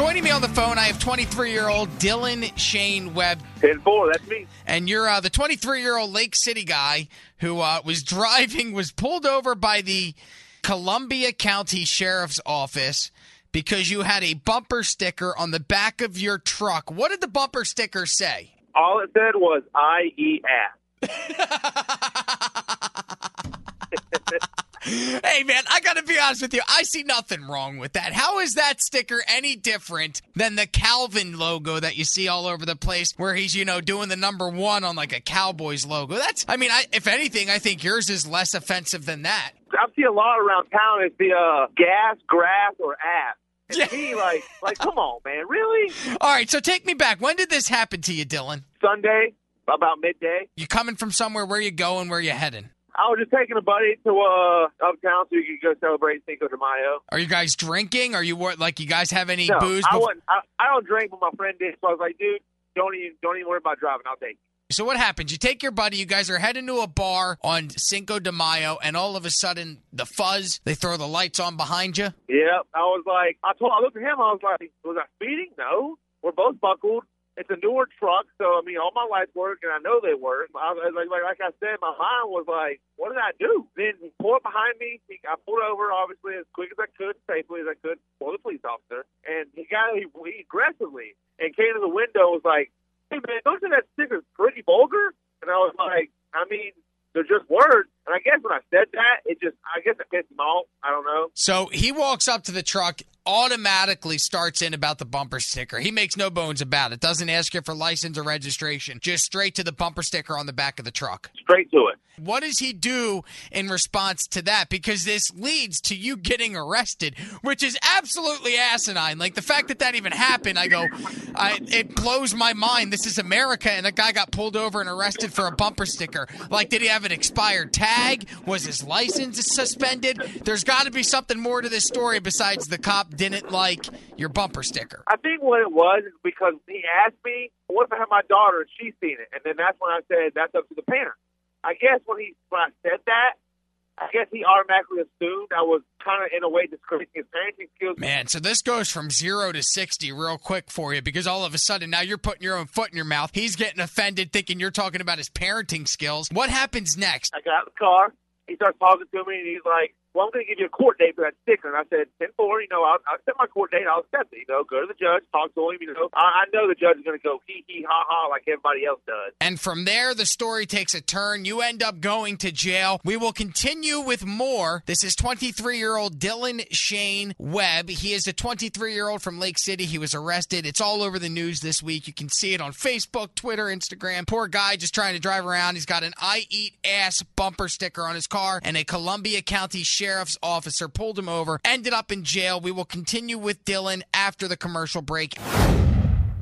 Joining me on the phone, I have 23 year old Dylan Shane Webb. 10 4, that's me. And you're uh, the 23 year old Lake City guy who uh, was driving, was pulled over by the Columbia County Sheriff's Office because you had a bumper sticker on the back of your truck. What did the bumper sticker say? All it said was I E ass. hey man, I gotta be honest with you. I see nothing wrong with that. How is that sticker any different than the Calvin logo that you see all over the place, where he's you know doing the number one on like a Cowboys logo? That's, I mean, I, if anything, I think yours is less offensive than that. I see a lot around town. It's the uh, gas, grass, or ass. Yeah. me, like, like, come on, man, really? All right, so take me back. When did this happen to you, Dylan? Sunday, about midday, You coming from somewhere? Where you going? Where you heading? I was just taking a buddy to uh, uptown so we could go celebrate Cinco de Mayo. Are you guys drinking? Are you? Like you guys have any No, booze? I wasn't. I, I don't drink, but my friend did. So I was like, dude, don't even, don't even worry about driving. I'll take. you. So what happens? You take your buddy, you guys are heading to a bar on Cinco de Mayo, and all of a sudden the fuzz, they throw the lights on behind you. Yep. I was like, I told, I looked at him. I was like, was I speeding? No. We're both buckled. It's a newer truck, so I mean, all my lights work, and I know they work. I like, like, like I said, my mind was like, what did I do? Then he pulled behind me. He, I pulled over, obviously, as quick as I could, safely as I could for the police officer, and he got he, he aggressively and came to the window. and Was like, hey man, don't you think that sticker's pretty vulgar? And I was like, I mean, they're just words. And I guess when I said that, it just, I guess it pissed him off. I don't know. So he walks up to the truck, automatically starts in about the bumper sticker. He makes no bones about it. Doesn't ask you for license or registration. Just straight to the bumper sticker on the back of the truck. Straight to it. What does he do in response to that? Because this leads to you getting arrested, which is absolutely asinine. Like the fact that that even happened, I go, I, it blows my mind. This is America, and a guy got pulled over and arrested for a bumper sticker. Like, did he have an expired tag? Was his license suspended? There's got to be something more to this story besides the cop didn't like your bumper sticker. I think what it was is because he asked me, "What if I have my daughter and she's seen it?" And then that's when I said, "That's up to the parent." I guess when he when I said that, I guess he automatically assumed I was kind of in a way discrediting his parenting skills. Man, so this goes from zero to 60 real quick for you because all of a sudden now you're putting your own foot in your mouth. He's getting offended thinking you're talking about his parenting skills. What happens next? I got out of the car. He starts talking to me, and he's like, "Well, I'm going to give you a court date for that sticker." And I said, 10 4, you know, I'll, I'll accept my court date. I'll accept it. You know, go to the judge, talk to him. You know, I, I know the judge is going to go hee hee ha ha like everybody else does. And from there, the story takes a turn. You end up going to jail. We will continue with more. This is 23 year old Dylan Shane Webb. He is a 23 year old from Lake City. He was arrested. It's all over the news this week. You can see it on Facebook, Twitter, Instagram. Poor guy just trying to drive around. He's got an I eat ass bumper sticker on his car, and a Columbia County Sheriff's officer pulled him over, ended up in jail. We will continue with Dylan after the commercial break.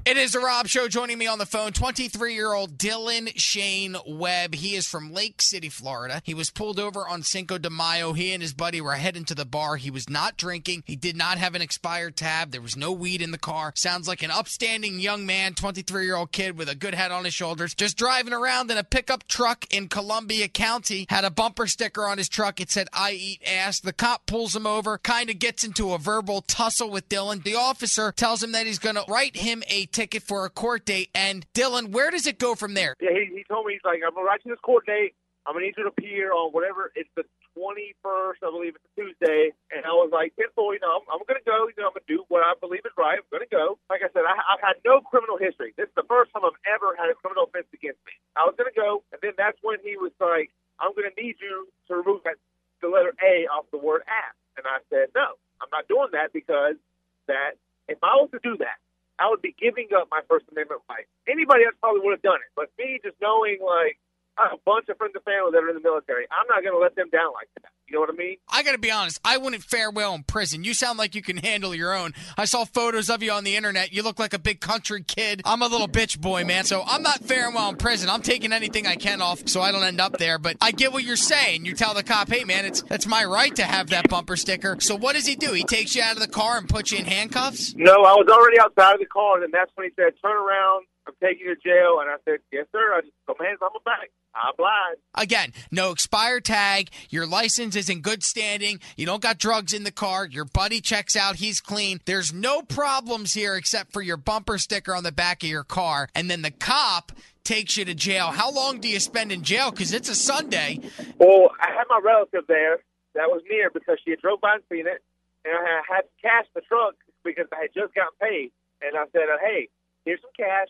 It is the Rob Show. Joining me on the phone, 23 year old Dylan Shane Webb. He is from Lake City, Florida. He was pulled over on Cinco de Mayo. He and his buddy were heading to the bar. He was not drinking. He did not have an expired tab. There was no weed in the car. Sounds like an upstanding young man, 23 year old kid with a good head on his shoulders, just driving around in a pickup truck in Columbia County. Had a bumper sticker on his truck. It said, I eat ass. The cop pulls him over, kind of gets into a verbal tussle with Dylan. The officer tells him that he's going to write him a ticket for a court date. And Dylan, where does it go from there? Yeah, he, he told me he's like, I'm you this court date. I'm gonna need you to appear on whatever. It's the 21st, I believe it's a Tuesday. And I was like, tenfold, you know, I'm, I'm gonna go. You know, I'm gonna do what I believe is right. I'm gonna go. Like I said, I, I've had no criminal history. This is the first time I've ever had a criminal offense against me. I was gonna go, and then that's when he was like, I'm gonna need you to remove that the letter A off the word ass. And I said, no, I'm not doing that because that if I was to do that, I would be giving up my First Amendment right. Anybody else probably would have done it, but me just knowing like a bunch of friends and family that are in the military, I'm not going to let them down like that. You know what I mean? I got to be honest. I wouldn't fare well in prison. You sound like you can handle your own. I saw photos of you on the internet. You look like a big country kid. I'm a little bitch boy, man. So I'm not faring well in prison. I'm taking anything I can off so I don't end up there. But I get what you're saying. You tell the cop, hey, man, it's that's my right to have that bumper sticker. So what does he do? He takes you out of the car and puts you in handcuffs? No, I was already outside of the car, and then that's when he said, "Turn around, I'm taking you to jail." And I said, "Yes, sir." I just hands on my back. I obliged. Again, no expired tag. Your license is in good standing. You don't got drugs in the car. Your buddy checks out. He's clean. There's no problems here except for your bumper sticker on the back of your car. And then the cop takes you to jail. How long do you spend in jail? Because it's a Sunday. Well, I had my relative there that was near because she had drove by and seen it, and I had to cash the truck because I had just gotten paid. And I said, "Hey, here's some cash.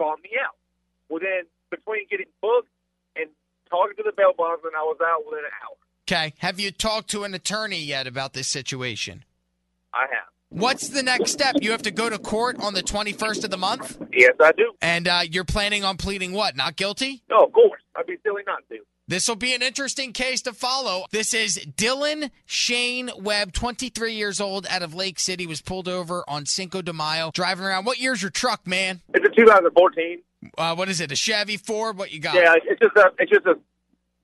Bond me out." Well, then between getting booked and talking to the bail bondsman, I was out within an hour. Okay. Have you talked to an attorney yet about this situation? I have. What's the next step? You have to go to court on the 21st of the month? Yes, I do. And uh, you're planning on pleading what? Not guilty? No, of course. I'd be silly not to. This will be an interesting case to follow. This is Dylan Shane Webb, 23 years old, out of Lake City, was pulled over on Cinco de Mayo, driving around. What year's your truck, man? It's a 2014. Uh, what is it? A Chevy Ford? What you got? Yeah, it's just a, it's just a,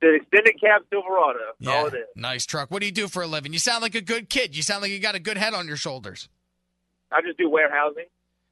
the extended cab Silverado. Yeah, all it is. nice truck. What do you do for a living? You sound like a good kid. You sound like you got a good head on your shoulders. I just do warehousing.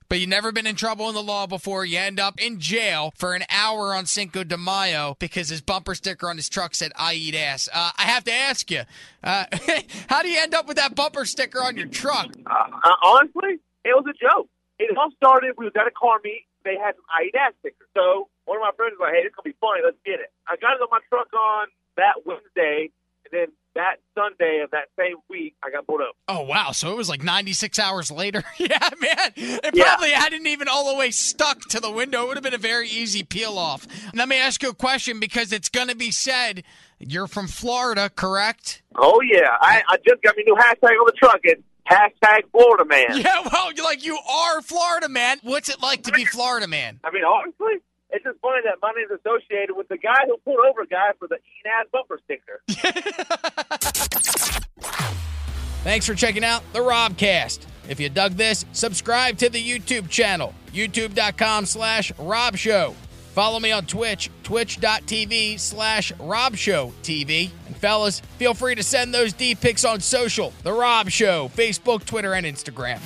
But you've never been in trouble in the law before. You end up in jail for an hour on Cinco de Mayo because his bumper sticker on his truck said "I eat ass." Uh, I have to ask you, uh, how do you end up with that bumper sticker on your truck? Uh, uh, honestly, it was a joke. It all started. We was at a car meet. They had some I eat ass stickers. So one of my friends was like, "Hey, this is gonna be funny. Let's get it." I got it on my truck on that Wednesday, and then that Sunday of that same week, I got pulled up. Oh wow! So it was like 96 hours later. yeah, man. It Yeah. probably hadn't even all the way stuck to the window. It would have been a very easy peel off. Let me ask you a question because it's going to be said. You're from Florida, correct? Oh yeah, I, I just got me new hashtag on the truck. It's hashtag Florida man. Yeah. Well, you're like you are Florida man. What's it like to be Florida man? I mean, honestly, it's just funny that my name's associated with the guy who pulled over a guy for the eating ass bumper sticker. Thanks for checking out the Robcast. If you dug this, subscribe to the YouTube channel, youtube.com slash Rob Show. Follow me on Twitch, twitch.tv slash Rob Show TV. And fellas, feel free to send those D pics on social, The Rob Show, Facebook, Twitter, and Instagram.